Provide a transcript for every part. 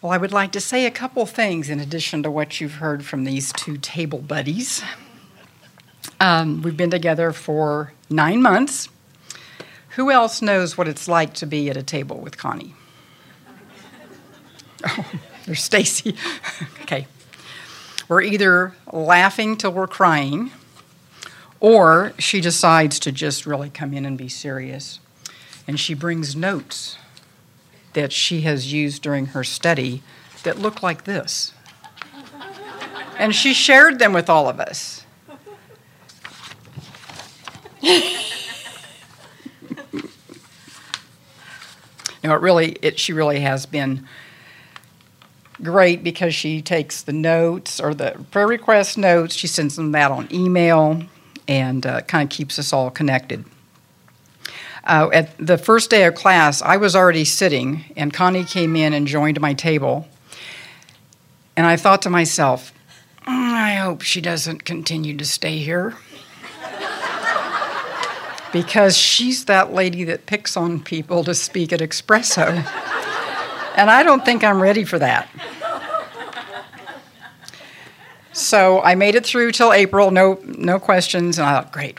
Well, I would like to say a couple things in addition to what you've heard from these two table buddies. Um, we've been together for nine months. Who else knows what it's like to be at a table with Connie? Oh, there's Stacy. okay. We're either laughing till we're crying, or she decides to just really come in and be serious. And she brings notes that she has used during her study that look like this. And she shared them with all of us. no, it really, it, she really has been great because she takes the notes or the prayer request notes, she sends them out on email, and uh, kind of keeps us all connected. Uh, at the first day of class, I was already sitting, and Connie came in and joined my table. And I thought to myself, mm, I hope she doesn't continue to stay here. because she's that lady that picks on people to speak at Expresso. and I don't think I'm ready for that. So I made it through till April, no, no questions, and I thought, great.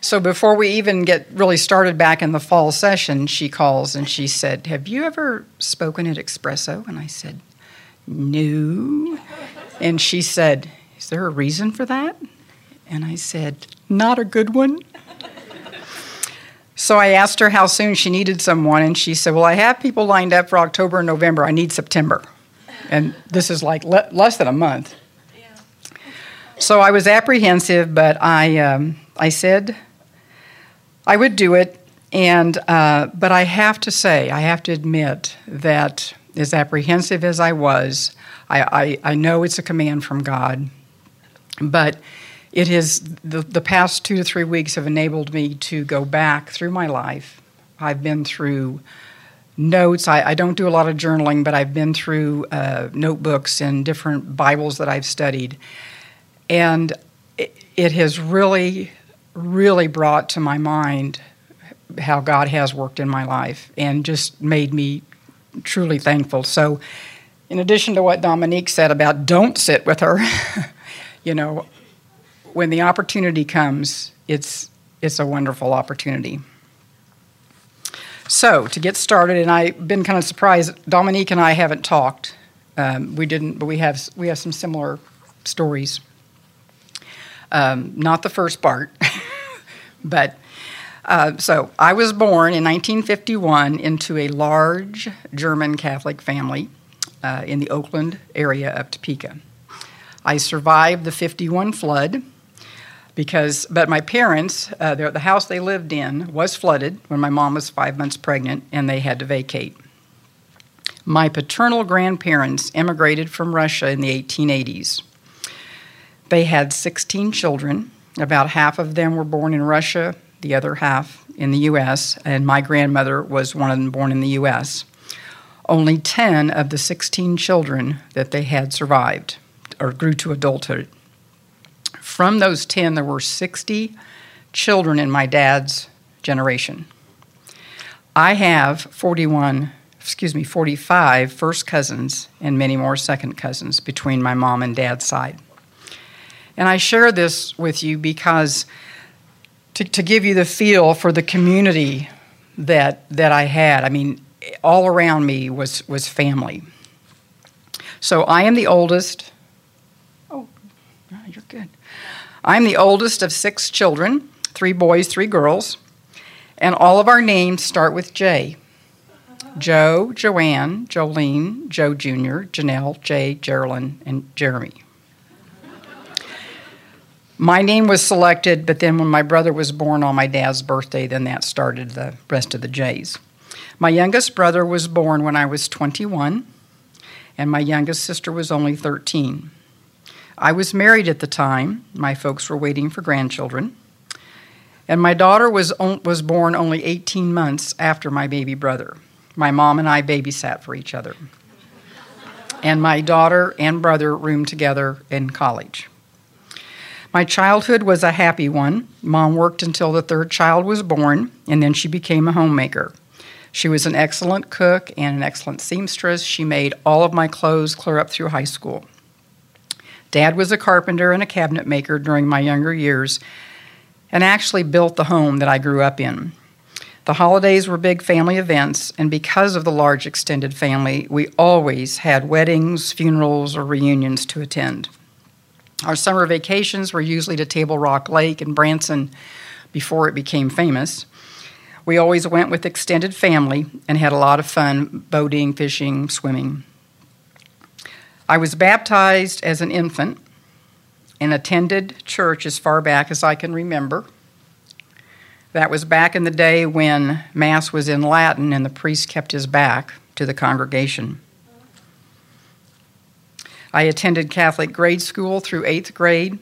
So before we even get really started back in the fall session, she calls and she said, Have you ever spoken at Expresso? And I said, No. And she said, Is there a reason for that? And I said, Not a good one. So I asked her how soon she needed someone, and she said, Well, I have people lined up for October and November. I need September. And this is like le- less than a month. So I was apprehensive, but I, um, I said I would do it. And, uh, but I have to say, I have to admit that as apprehensive as I was, I, I, I know it's a command from God, but it has, the, the past two to three weeks have enabled me to go back through my life. I've been through notes. I, I, don't do a lot of journaling, but I've been through uh, notebooks and different Bibles that I've studied. And it, it has really, really brought to my mind how God has worked in my life and just made me truly thankful. So, in addition to what Dominique said about don't sit with her, you know, when the opportunity comes, it's it's a wonderful opportunity. So to get started, and I've been kind of surprised. Dominique and I haven't talked. Um, we didn't, but we have we have some similar stories. Um, not the first part, but uh, so I was born in 1951 into a large German Catholic family uh, in the Oakland area of Topeka. I survived the 51 flood because, but my parents, uh, the house they lived in was flooded when my mom was five months pregnant and they had to vacate. My paternal grandparents immigrated from Russia in the 1880s. They had 16 children. About half of them were born in Russia, the other half in the U.S., and my grandmother was one of them born in the U.S. Only 10 of the 16 children that they had survived or grew to adulthood. From those 10, there were 60 children in my dad's generation. I have 41, excuse me, 45 first cousins and many more second cousins between my mom and dad's side. And I share this with you because to, to give you the feel for the community that, that I had, I mean, all around me was, was family. So I am the oldest. Oh, you're good. I'm the oldest of six children three boys, three girls. And all of our names start with J. Joe, Joanne, Joleen, Joe Jr., Janelle, Jay, Geraldine, and Jeremy. My name was selected, but then when my brother was born on my dad's birthday, then that started the rest of the J's. My youngest brother was born when I was 21, and my youngest sister was only 13. I was married at the time. My folks were waiting for grandchildren. And my daughter was, was born only 18 months after my baby brother. My mom and I babysat for each other. And my daughter and brother roomed together in college. My childhood was a happy one. Mom worked until the third child was born, and then she became a homemaker. She was an excellent cook and an excellent seamstress. She made all of my clothes clear up through high school. Dad was a carpenter and a cabinet maker during my younger years and actually built the home that I grew up in. The holidays were big family events, and because of the large extended family, we always had weddings, funerals, or reunions to attend. Our summer vacations were usually to Table Rock Lake in Branson before it became famous. We always went with extended family and had a lot of fun boating, fishing, swimming. I was baptized as an infant and attended church as far back as I can remember. That was back in the day when Mass was in Latin and the priest kept his back to the congregation. I attended Catholic grade school through eighth grade,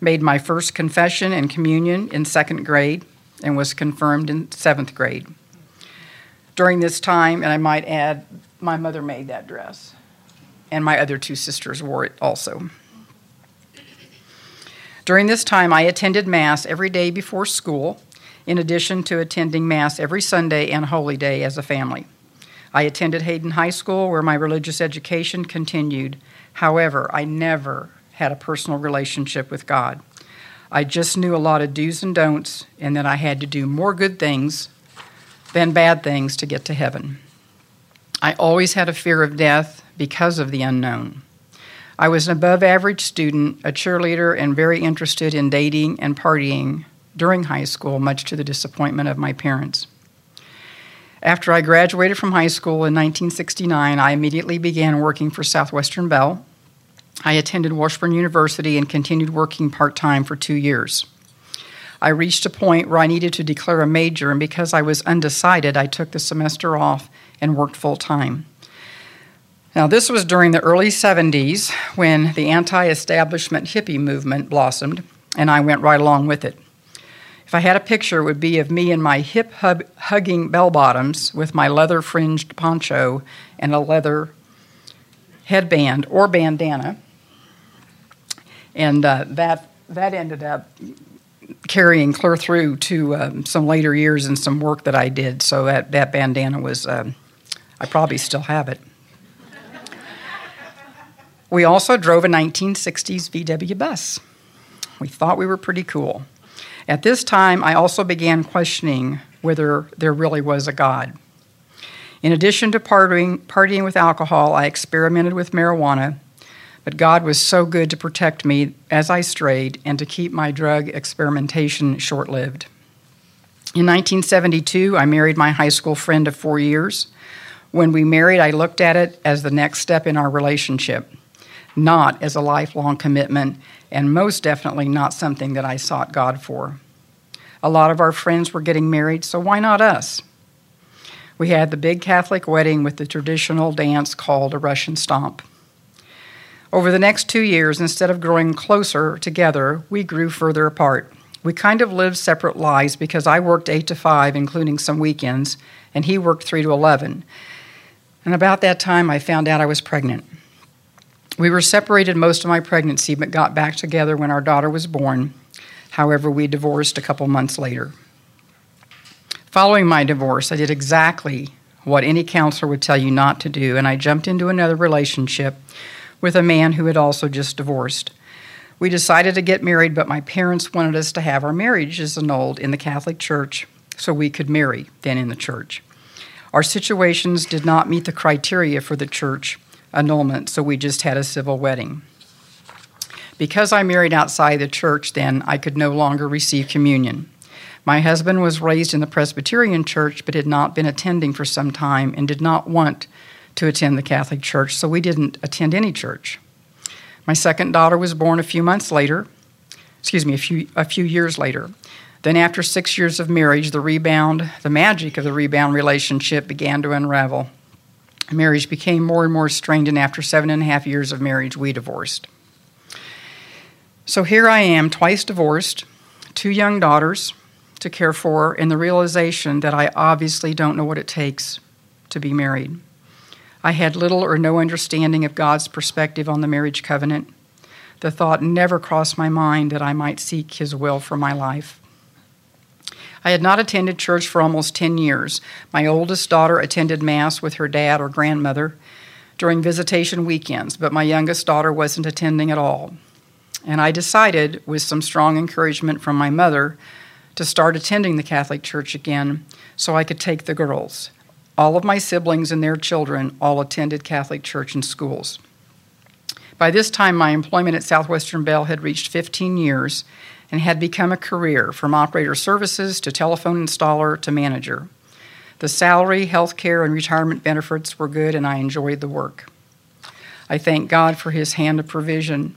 made my first confession and communion in second grade, and was confirmed in seventh grade. During this time, and I might add, my mother made that dress, and my other two sisters wore it also. During this time, I attended Mass every day before school, in addition to attending Mass every Sunday and Holy Day as a family. I attended Hayden High School, where my religious education continued. However, I never had a personal relationship with God. I just knew a lot of do's and don'ts, and that I had to do more good things than bad things to get to heaven. I always had a fear of death because of the unknown. I was an above average student, a cheerleader, and very interested in dating and partying during high school, much to the disappointment of my parents. After I graduated from high school in 1969, I immediately began working for Southwestern Bell. I attended Washburn University and continued working part time for two years. I reached a point where I needed to declare a major, and because I was undecided, I took the semester off and worked full time. Now, this was during the early 70s when the anti establishment hippie movement blossomed, and I went right along with it. If I had a picture, it would be of me in my hip hug hugging bell bottoms with my leather fringed poncho and a leather headband or bandana. And uh, that, that ended up carrying clear through to um, some later years and some work that I did. So that, that bandana was, um, I probably still have it. We also drove a 1960s VW bus. We thought we were pretty cool. At this time, I also began questioning whether there really was a God. In addition to partying, partying with alcohol, I experimented with marijuana, but God was so good to protect me as I strayed and to keep my drug experimentation short lived. In 1972, I married my high school friend of four years. When we married, I looked at it as the next step in our relationship not as a lifelong commitment, and most definitely not something that I sought God for. A lot of our friends were getting married, so why not us? We had the big Catholic wedding with the traditional dance called a Russian stomp. Over the next two years, instead of growing closer together, we grew further apart. We kind of lived separate lives because I worked 8 to 5, including some weekends, and he worked 3 to 11. And about that time, I found out I was pregnant. We were separated most of my pregnancy, but got back together when our daughter was born. However, we divorced a couple months later. Following my divorce, I did exactly what any counselor would tell you not to do, and I jumped into another relationship with a man who had also just divorced. We decided to get married, but my parents wanted us to have our marriages annulled in the Catholic Church so we could marry then in the church. Our situations did not meet the criteria for the church, annulment, so we just had a civil wedding. Because I married outside the church, then I could no longer receive communion. My husband was raised in the Presbyterian church but had not been attending for some time and did not want to attend the Catholic Church, so we didn't attend any church. My second daughter was born a few months later, excuse me, a few, a few years later. Then, after six years of marriage, the rebound, the magic of the rebound relationship began to unravel marriage became more and more strained, and after seven and a half years of marriage, we divorced. So here I am, twice divorced, two young daughters to care for, and the realization that I obviously don't know what it takes to be married. I had little or no understanding of God's perspective on the marriage covenant. The thought never crossed my mind that I might seek His will for my life. I had not attended church for almost 10 years. My oldest daughter attended Mass with her dad or grandmother during visitation weekends, but my youngest daughter wasn't attending at all. And I decided, with some strong encouragement from my mother, to start attending the Catholic Church again so I could take the girls. All of my siblings and their children all attended Catholic Church and schools. By this time, my employment at Southwestern Bell had reached 15 years and had become a career from operator services to telephone installer to manager. The salary, health care, and retirement benefits were good, and I enjoyed the work. I thank God for His hand of provision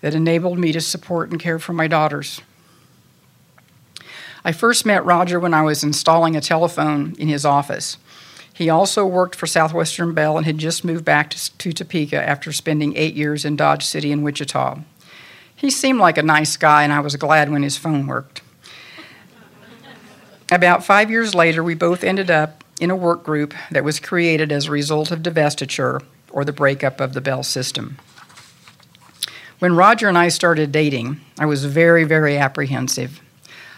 that enabled me to support and care for my daughters. I first met Roger when I was installing a telephone in his office. He also worked for Southwestern Bell and had just moved back to, to, Topeka after spending eight years in Dodge City and Wichita. He seemed like a nice guy, and I was glad when his phone worked. About five years later, we both ended up in a work group that was created as a result of divestiture or the breakup of the Bell system. When Roger and I started dating, I was very, very apprehensive.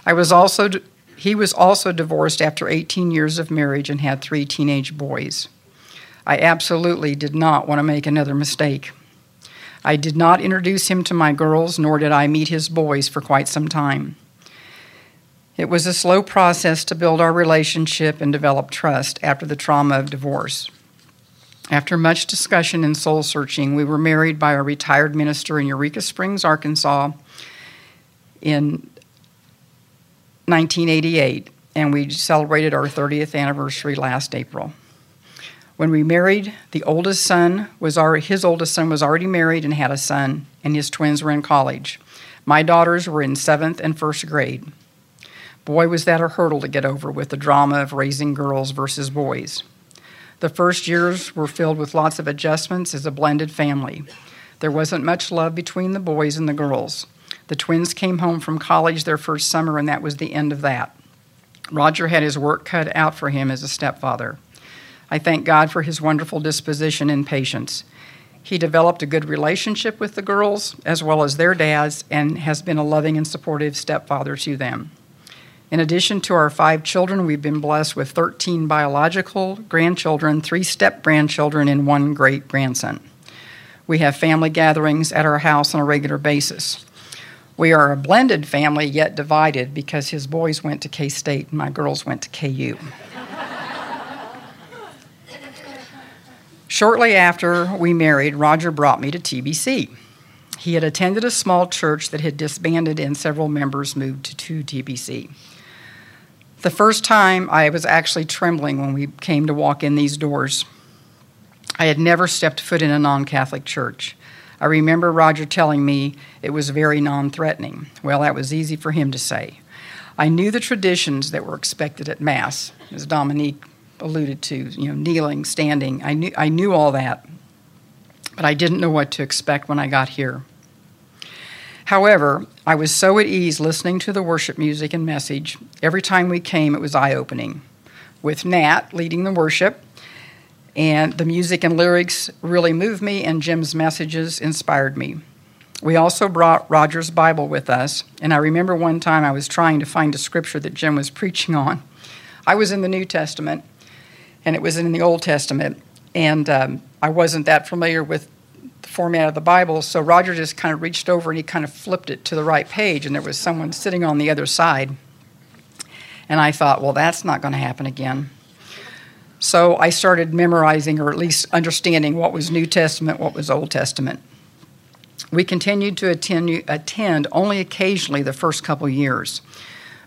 I was also he was also divorced after 18 years of marriage and had three teenage boys. I absolutely did not want to make another mistake. I did not introduce him to my girls, nor did I meet his boys for quite some time. It was a slow process to build our relationship and develop trust after the trauma of divorce. After much discussion and soul searching, we were married by a retired minister in Eureka Springs, Arkansas in 1988, and we celebrated our 30th anniversary last April. When we married, the oldest son was already, his oldest son was already married and had a son, and his twins were in college. My daughters were in seventh and first grade. Boy, was that a hurdle to get over with the drama of raising girls versus boys. The first years were filled with lots of adjustments as a blended family. There wasn't much love between the boys and the girls. The twins came home from college their first summer, and that was the end of that. Roger had his work cut out for him as a stepfather. I thank God for his wonderful disposition and patience. He developed a good relationship with the girls as well as their dads and has been a loving and supportive stepfather to them. In addition to our five children, we've been blessed with 13 biological grandchildren, three step grandchildren, and one great grandson. We have family gatherings at our house on a regular basis. We are a blended family, yet divided because his boys went to K State and my girls went to KU. Shortly after we married, Roger brought me to TBC. He had attended a small church that had disbanded and several members moved to TBC. The first time I was actually trembling when we came to walk in these doors. I had never stepped foot in a non Catholic church. I remember Roger telling me it was very non threatening. Well, that was easy for him to say. I knew the traditions that were expected at Mass, as Dominique alluded to, you know, kneeling, standing. I knew, I knew all that, but I didn't know what to expect when I got here. However, I was so at ease listening to the worship music and message. Every time we came, it was eye opening. With Nat leading the worship, and the music and lyrics really moved me, and Jim's messages inspired me. We also brought Roger's Bible with us, and I remember one time I was trying to find a scripture that Jim was preaching on. I was in the New Testament, and it was in the Old Testament, and um, I wasn't that familiar with the format of the Bible. So Roger just kind of reached over and he kind of flipped it to the right page, and there was someone sitting on the other side. And I thought, well, that's not going to happen again. So I started memorizing, or at least understanding, what was New Testament, what was Old Testament. We continued to attend, attend only occasionally the first couple years.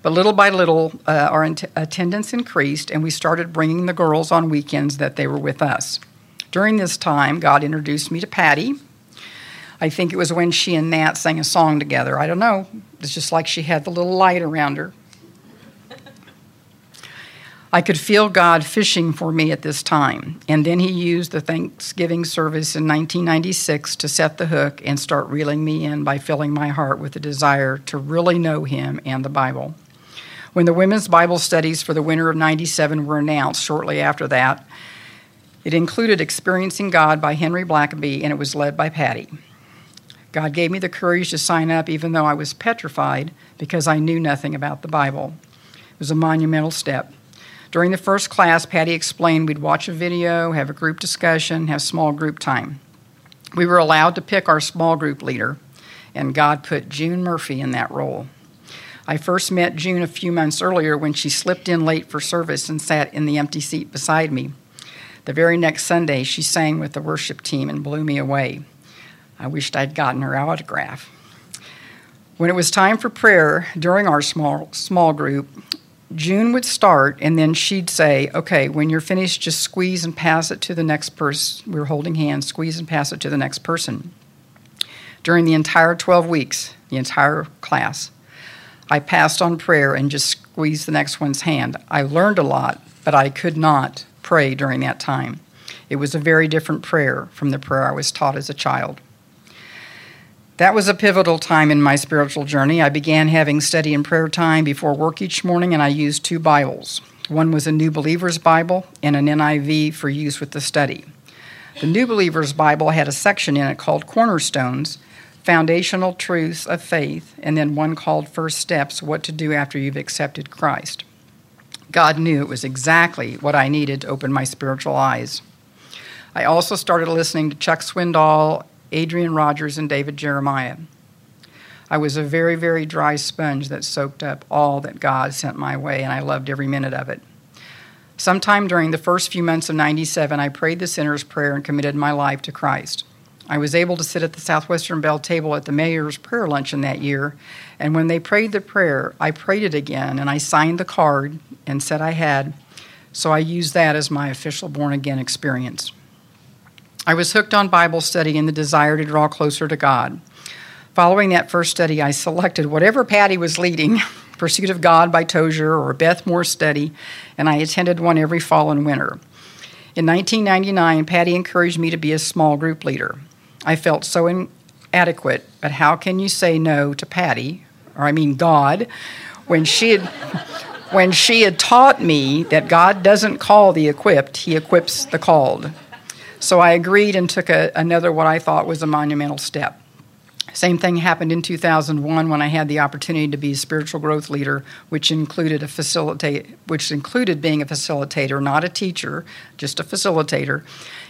But little by little, uh, our attendance increased, and we started bringing the girls on weekends that they were with us. During this time, God introduced me to Patty. I think it was when she and Nat sang a song together. I don't know. It's just like she had the little light around her. I could feel God fishing for me at this time. And then he used the Thanksgiving service in 1996 to set the hook and start reeling me in by filling my heart with a desire to really know him and the Bible. When the women's Bible studies for the winter of 97 were announced shortly after that, it included Experiencing God by Henry Blackaby, and it was led by Patty. God gave me the courage to sign up even though I was petrified because I knew nothing about the Bible. It was a monumental step. During the first class, Patty explained we'd watch a video, have a group discussion, have small group time. We were allowed to pick our small group leader, and God put June Murphy in that role. I first met June a few months earlier when she slipped in late for service and sat in the empty seat beside me. The very next Sunday, she sang with the worship team and blew me away. I wished I'd gotten her autograph. When it was time for prayer during our small, small group, June would start and then she'd say, Okay, when you're finished, just squeeze and pass it to the next person. We were holding hands, squeeze and pass it to the next person. During the entire 12 weeks, the entire class, I passed on prayer and just squeezed the next one's hand. I learned a lot, but I could not pray during that time. It was a very different prayer from the prayer I was taught as a child. That was a pivotal time in my spiritual journey. I began having study and prayer time before work each morning, and I used two Bibles. One was a New Believer's Bible and an NIV for use with the study. The New Believer's Bible had a section in it called Cornerstones, Foundational Truths of Faith, and then one called First Steps What to Do After You've Accepted Christ. God knew it was exactly what I needed to open my spiritual eyes. I also started listening to Chuck Swindoll Adrian Rogers, and David Jeremiah. I was a very, very dry sponge that soaked up all that God sent my way, and I loved every minute of it. Sometime during the first few months of 97, I prayed the sinner's prayer and committed my life to Christ. I was able to sit at the Southwestern Bell table at the mayor's prayer luncheon that year, and when they prayed the prayer, I prayed it again and I signed the card and said I had, so I used that as my official born again experience. I was hooked on Bible study and the desire to draw closer to God. Following that first study, I selected whatever Patty was leading Pursuit of God by Tozer or Beth Moore study, and I attended one every fall and winter. In 1999, Patty encouraged me to be a small group leader. I felt so inadequate, but how can you say no to Patty, or I mean God, when she had when she had taught me that God doesn't call the equipped, he equips the called. So I agreed and took a, another, what I thought was a monumental step. Same thing happened in 2001 when I had the opportunity to be a spiritual growth leader, which included a facilitate, which included being a facilitator, not a teacher, just a facilitator.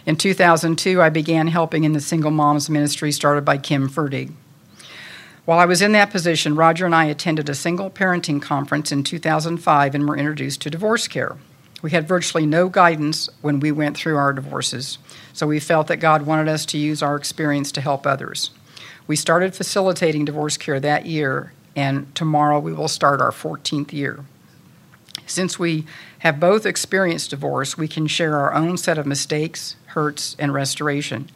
In 2002, I began helping in the single moms ministry started by Kim Ferdig. While I was in that position, Roger and I attended a single parenting conference in 2005 and were introduced to divorce care. We had virtually no guidance when we went through our divorces, so we felt that God wanted us to use our experience to help others. We started facilitating divorce care that year, and tomorrow we will start our 14th year. Since we have both experienced divorce, we can share our own set of mistakes, hurts, and restoration.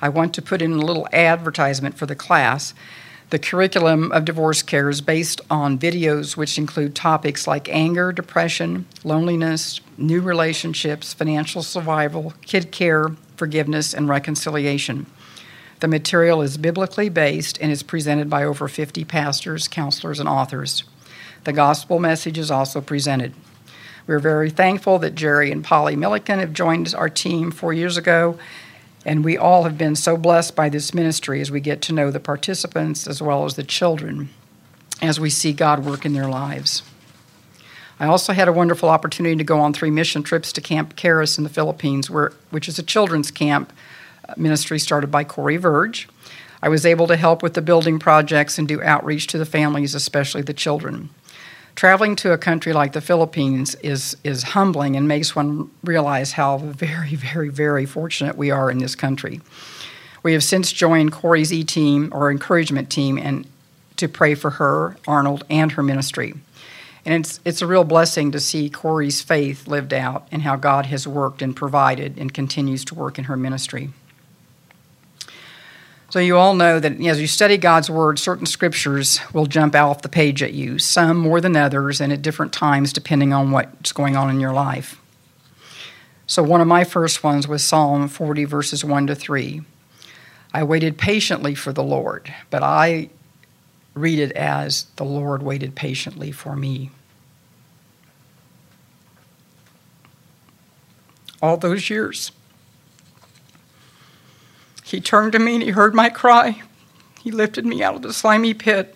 I want to put in a little advertisement for the class the curriculum of divorce care is based on videos which include topics like anger, depression, loneliness, new relationships, financial survival, kid care, forgiveness, and reconciliation. The material is biblically based and is presented by over 50 pastors, counselors, and authors. The gospel message is also presented. We're very thankful that Jerry and Polly Milliken have joined our team four years ago and we all have been so blessed by this ministry as we get to know the participants as well as the children as we see God work in their lives. I also had a wonderful opportunity to go on three mission trips to Camp Charis in the Philippines, where, which is a children's camp uh, ministry started by Corey Verge. I was able to help with the building projects and do outreach to the families, especially the children traveling to a country like the Philippines is is humbling and makes one realize how very, very, very fortunate we are in this country. We have since joined Corey's E team or encouragement team and to pray for her, Arnold, and her ministry. And it's it's a real blessing to see Corey's faith lived out and how God has worked and provided and continues to work in her ministry. So, you all know that as you study God's Word, certain scriptures will jump off the page at you, some more than others, and at different times depending on what's going on in your life. So, one of my first ones was Psalm 40, verses 1 to 3. I waited patiently for the Lord, but I read it as the Lord waited patiently for me. All those years. He turned to me and he heard my cry. He lifted me out of the slimy pit,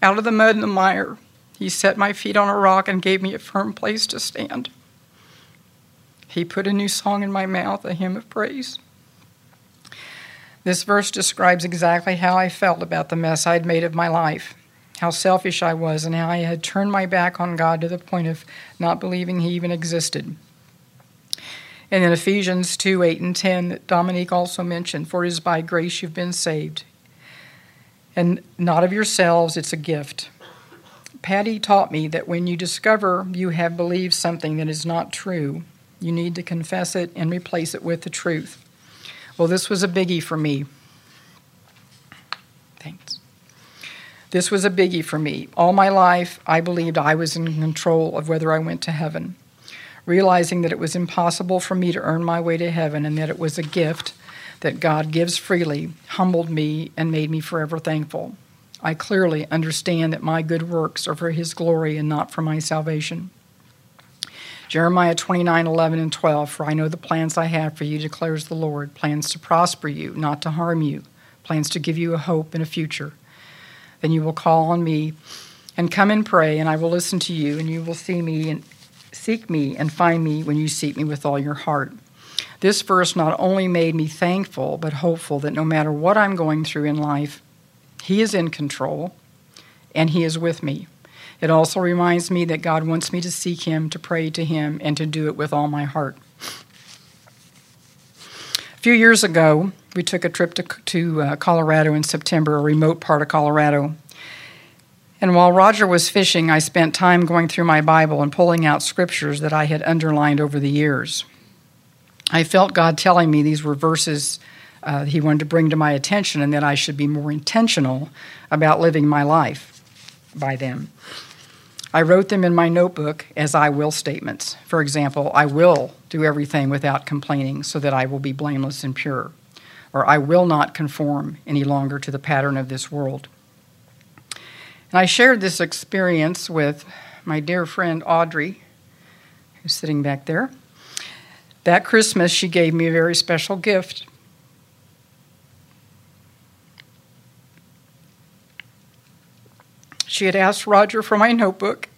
out of the mud and the mire. He set my feet on a rock and gave me a firm place to stand. He put a new song in my mouth, a hymn of praise. This verse describes exactly how I felt about the mess I'd made of my life, how selfish I was, and how I had turned my back on God to the point of not believing He even existed. And in Ephesians 2 8 and 10, that Dominique also mentioned, For it is by grace you've been saved, and not of yourselves, it's a gift. Patty taught me that when you discover you have believed something that is not true, you need to confess it and replace it with the truth. Well, this was a biggie for me. Thanks. This was a biggie for me. All my life, I believed I was in control of whether I went to heaven, realizing that it was impossible for me to earn my way to heaven and that it was a gift that God gives freely, humbled me, and made me forever thankful. I clearly understand that my good works are for His glory and not for my salvation. Jeremiah 29, 11, and 12. For I know the plans I have for you, declares the Lord plans to prosper you, not to harm you, plans to give you a hope and a future. Then you will call on me and come and pray, and I will listen to you, and you will see me and seek me and find me when you seek me with all your heart. This verse not only made me thankful, but hopeful that no matter what I'm going through in life, He is in control and He is with me. It also reminds me that God wants me to seek Him, to pray to Him, and to do it with all my heart. A few years ago, we took a trip to, to uh, Colorado in September, a remote part of Colorado. And while Roger was fishing, I spent time going through my Bible and pulling out scriptures that I had underlined over the years. I felt God telling me these were verses uh, He wanted to bring to my attention and that I should be more intentional about living my life by them. I wrote them in my notebook as I will statements. For example, I will do everything without complaining so that I will be blameless and pure. Or I will not conform any longer to the pattern of this world. And I shared this experience with my dear friend Audrey, who's sitting back there. That Christmas, she gave me a very special gift. She had asked Roger for my notebook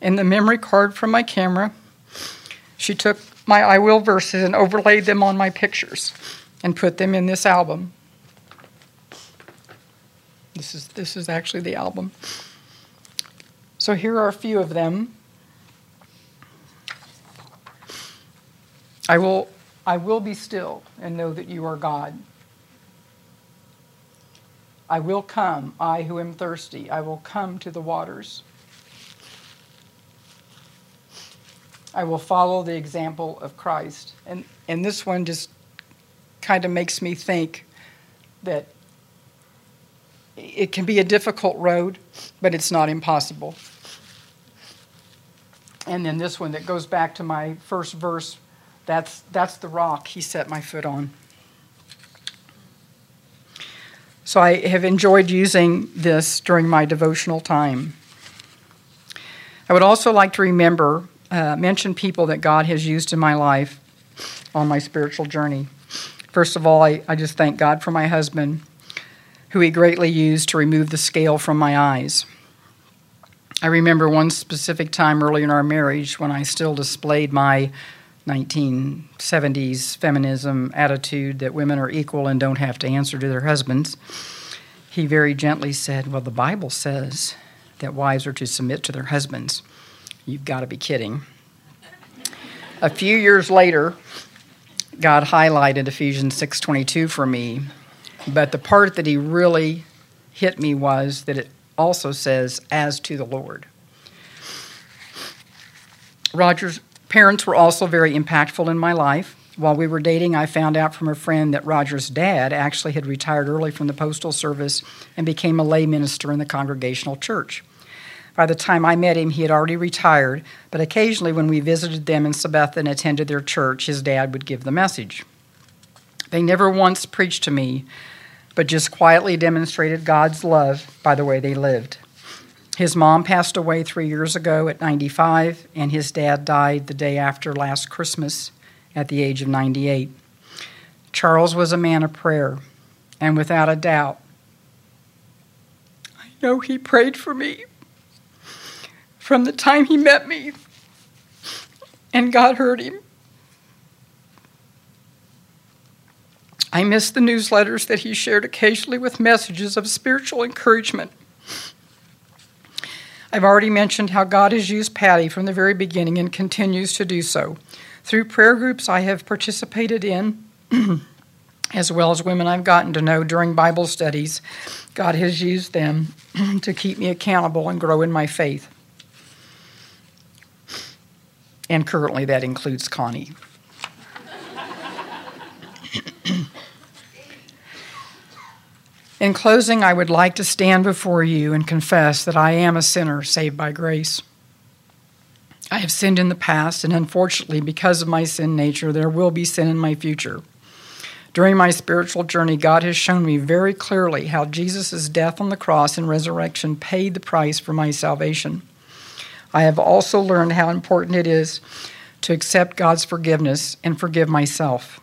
and the memory card from my camera. She took my I Will verses and overlaid them on my pictures and put them in this album. This is, this is actually the album. So here are a few of them. I will, I will be still and know that you are God. I will come, I who am thirsty. I will come to the waters. I will follow the example of Christ. And, and this one just kind of makes me think that it can be a difficult road, but it's not impossible. And then this one that goes back to my first verse that's, that's the rock he set my foot on. So I have enjoyed using this during my devotional time. I would also like to remember, uh, mention people that God has used in my life on my spiritual journey. First of all, I, I just thank God for my husband, who he greatly used to remove the scale from my eyes. I remember one specific time early in our marriage when I still displayed my 1970s feminism attitude that women are equal and don't have to answer to their husbands, he very gently said, Well, the Bible says that wives are to submit to their husbands. You've got to be kidding. A few years later, God highlighted Ephesians 6:22 for me, but the part that he really hit me was that it also says as to the Lord. Roger's Parents were also very impactful in my life. While we were dating, I found out from a friend that Roger's dad actually had retired early from the Postal Service and became a lay minister in the Congregational Church. By the time I met him, he had already retired, but occasionally when we visited them in Sabetha and attended their church, his dad would give the message. They never once preached to me, but just quietly demonstrated God's love by the way they lived. His mom passed away three years ago at 95, and his dad died the day after last Christmas at the age of 98. Charles was a man of prayer And without a doubt, I know he prayed for me from the time he met me, and God heard him. I miss the newsletters that he shared occasionally with messages of spiritual encouragement. I've already mentioned how God has used Patty from the very beginning and continues to do so. Through prayer groups I have participated in, as well as women I've gotten to know during Bible studies, God has used them to keep me accountable and grow in my faith. And currently that includes Connie. In closing, I would like to stand before you and confess that I am a sinner saved by grace. I have sinned in the past, and unfortunately, because of my sin nature, there will be sin in my future. During my spiritual journey, God has shown me very clearly how Jesus' death on the cross and resurrection paid the price for my salvation. I have also learned how important it is to accept God's forgiveness and forgive myself.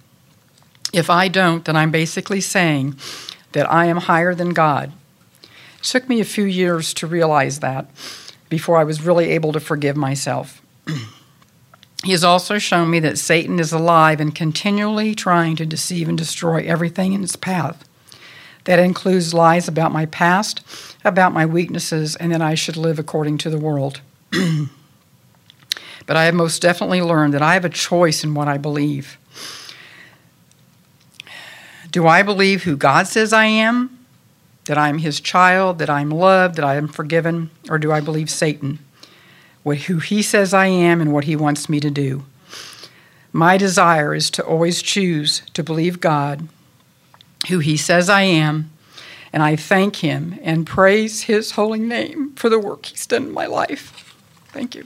If I don't, then I'm basically saying that I am higher than God. It took me a few years to realize that before I was really able to forgive myself. he has also shown me that Satan is alive and continually trying to deceive and destroy everything in its path. That includes lies about my past, about my weaknesses, and that I should live according to the world. but I have most definitely learned that I have a choice in what I believe. Do I believe who God says I am? That I'm his child, that I'm loved, that I am forgiven? Or do I believe Satan? What, who he says I am and what he wants me to do? My desire is to always choose to believe God, who he says I am, and I thank him and praise his holy name for the work he's done in my life. Thank you.